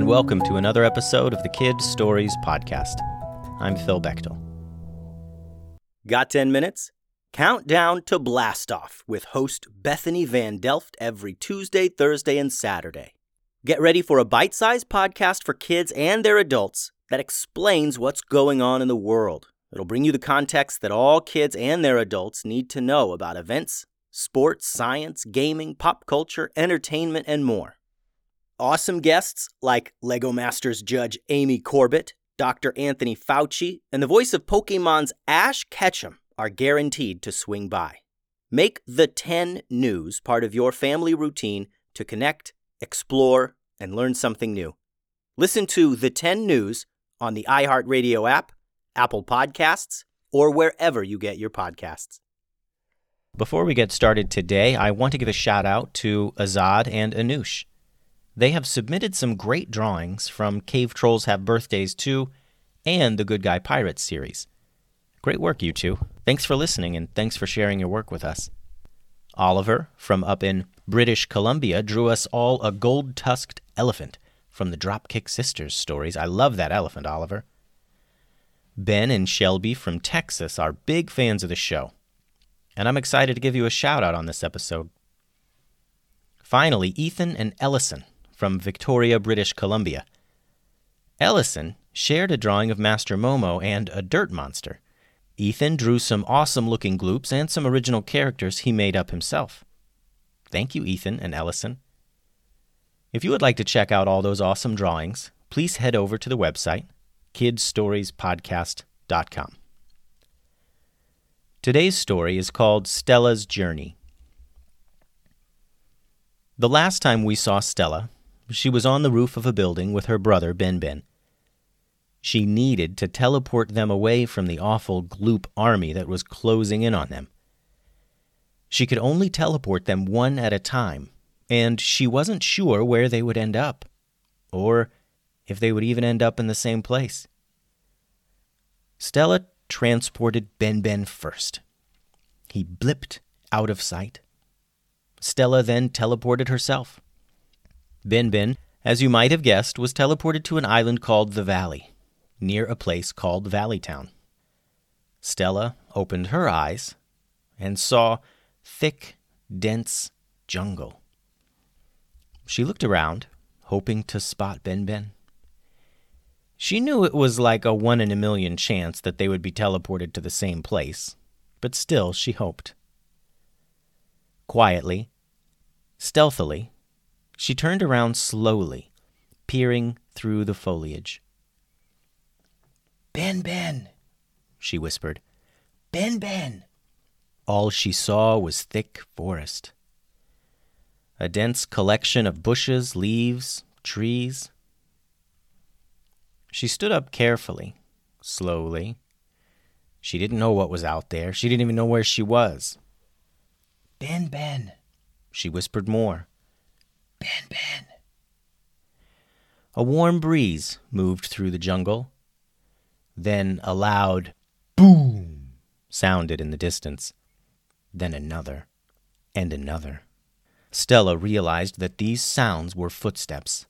and welcome to another episode of the Kid Stories Podcast. I'm Phil Bechtel. Got 10 minutes? Countdown to Blast Off with host Bethany Van Delft every Tuesday, Thursday, and Saturday. Get ready for a bite sized podcast for kids and their adults that explains what's going on in the world. It'll bring you the context that all kids and their adults need to know about events, sports, science, gaming, pop culture, entertainment, and more. Awesome guests like Lego Masters judge Amy Corbett, Dr. Anthony Fauci, and the voice of Pokemon's Ash Ketchum are guaranteed to swing by. Make the 10 news part of your family routine to connect, explore, and learn something new. Listen to the 10 news on the iHeartRadio app, Apple Podcasts, or wherever you get your podcasts. Before we get started today, I want to give a shout out to Azad and Anush. They have submitted some great drawings from Cave Trolls Have Birthdays 2 and the Good Guy Pirates series. Great work, you two. Thanks for listening and thanks for sharing your work with us. Oliver, from up in British Columbia, drew us all a gold tusked elephant from the Dropkick Sisters stories. I love that elephant, Oliver. Ben and Shelby from Texas are big fans of the show, and I'm excited to give you a shout out on this episode. Finally, Ethan and Ellison from Victoria, British Columbia. Ellison shared a drawing of Master Momo and a dirt monster. Ethan drew some awesome looking gloops and some original characters he made up himself. Thank you, Ethan and Ellison. If you would like to check out all those awesome drawings, please head over to the website, kidstoriespodcast.com. Today's story is called Stella's Journey. The last time we saw Stella, she was on the roof of a building with her brother Ben Ben. She needed to teleport them away from the awful Gloop army that was closing in on them. She could only teleport them one at a time, and she wasn't sure where they would end up, or if they would even end up in the same place. Stella transported Ben Ben first. He blipped out of sight. Stella then teleported herself. Ben Ben, as you might have guessed, was teleported to an island called the Valley, near a place called Valley Town. Stella opened her eyes and saw thick, dense jungle. She looked around, hoping to spot Ben Ben. She knew it was like a one in a million chance that they would be teleported to the same place, but still she hoped. Quietly, stealthily, she turned around slowly, peering through the foliage. Ben, Ben, she whispered. Ben, Ben. All she saw was thick forest. A dense collection of bushes, leaves, trees. She stood up carefully, slowly. She didn't know what was out there. She didn't even know where she was. Ben, Ben, she whispered more. Ben, Ben. A warm breeze moved through the jungle. Then a loud boom sounded in the distance. Then another and another. Stella realized that these sounds were footsteps.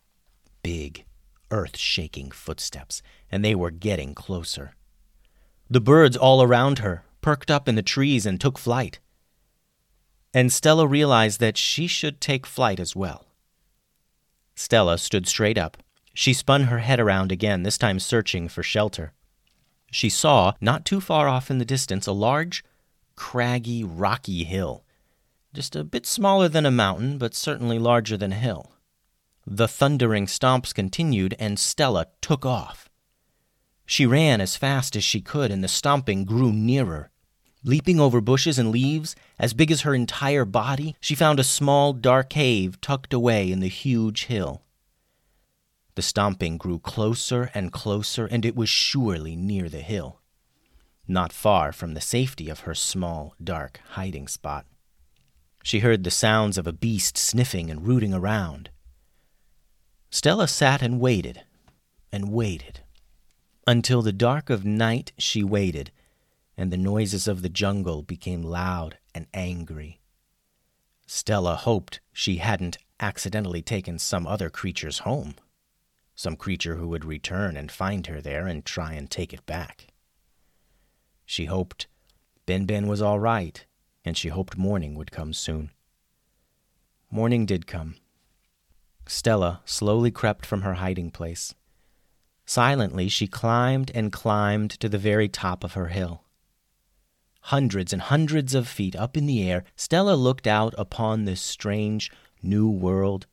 Big, earth shaking footsteps, and they were getting closer. The birds all around her perked up in the trees and took flight. And Stella realized that she should take flight as well. Stella stood straight up. She spun her head around again, this time searching for shelter. She saw, not too far off in the distance, a large, craggy, rocky hill. Just a bit smaller than a mountain, but certainly larger than a hill. The thundering stomps continued, and Stella took off. She ran as fast as she could, and the stomping grew nearer. Leaping over bushes and leaves, as big as her entire body, she found a small, dark cave tucked away in the huge hill. The stomping grew closer and closer, and it was surely near the hill, not far from the safety of her small, dark hiding spot. She heard the sounds of a beast sniffing and rooting around. Stella sat and waited and waited. Until the dark of night, she waited and the noises of the jungle became loud and angry. Stella hoped she hadn't accidentally taken some other creature's home. some creature who would return and find her there and try and take it back. She hoped Ben Ben was all right, and she hoped morning would come soon. Morning did come. Stella slowly crept from her hiding place. Silently, she climbed and climbed to the very top of her hill. Hundreds and hundreds of feet up in the air, Stella looked out upon this strange new world.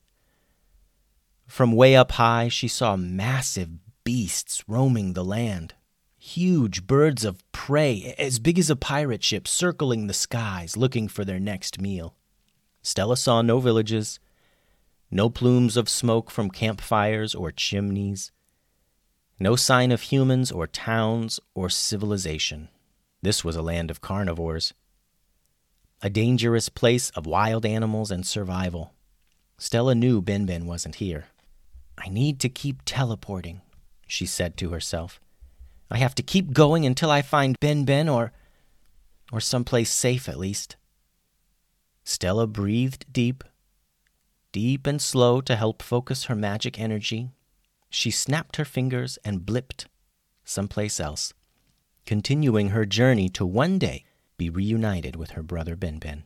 From way up high, she saw massive beasts roaming the land. Huge birds of prey, as big as a pirate ship, circling the skies, looking for their next meal. Stella saw no villages, no plumes of smoke from campfires or chimneys. No sign of humans or towns or civilization. This was a land of carnivores. A dangerous place of wild animals and survival. Stella knew Ben Ben wasn't here. I need to keep teleporting, she said to herself. I have to keep going until I find Ben Ben or or someplace safe at least. Stella breathed deep, deep and slow to help focus her magic energy she snapped her fingers and blipped someplace else, continuing her journey to one day be reunited with her brother Ben Ben.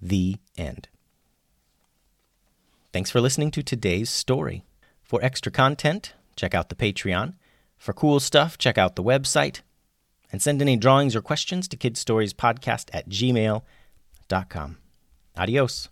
The end. Thanks for listening to today's story. For extra content, check out the Patreon. For cool stuff, check out the website. And send any drawings or questions to kidstoriespodcast at gmail.com. Adios.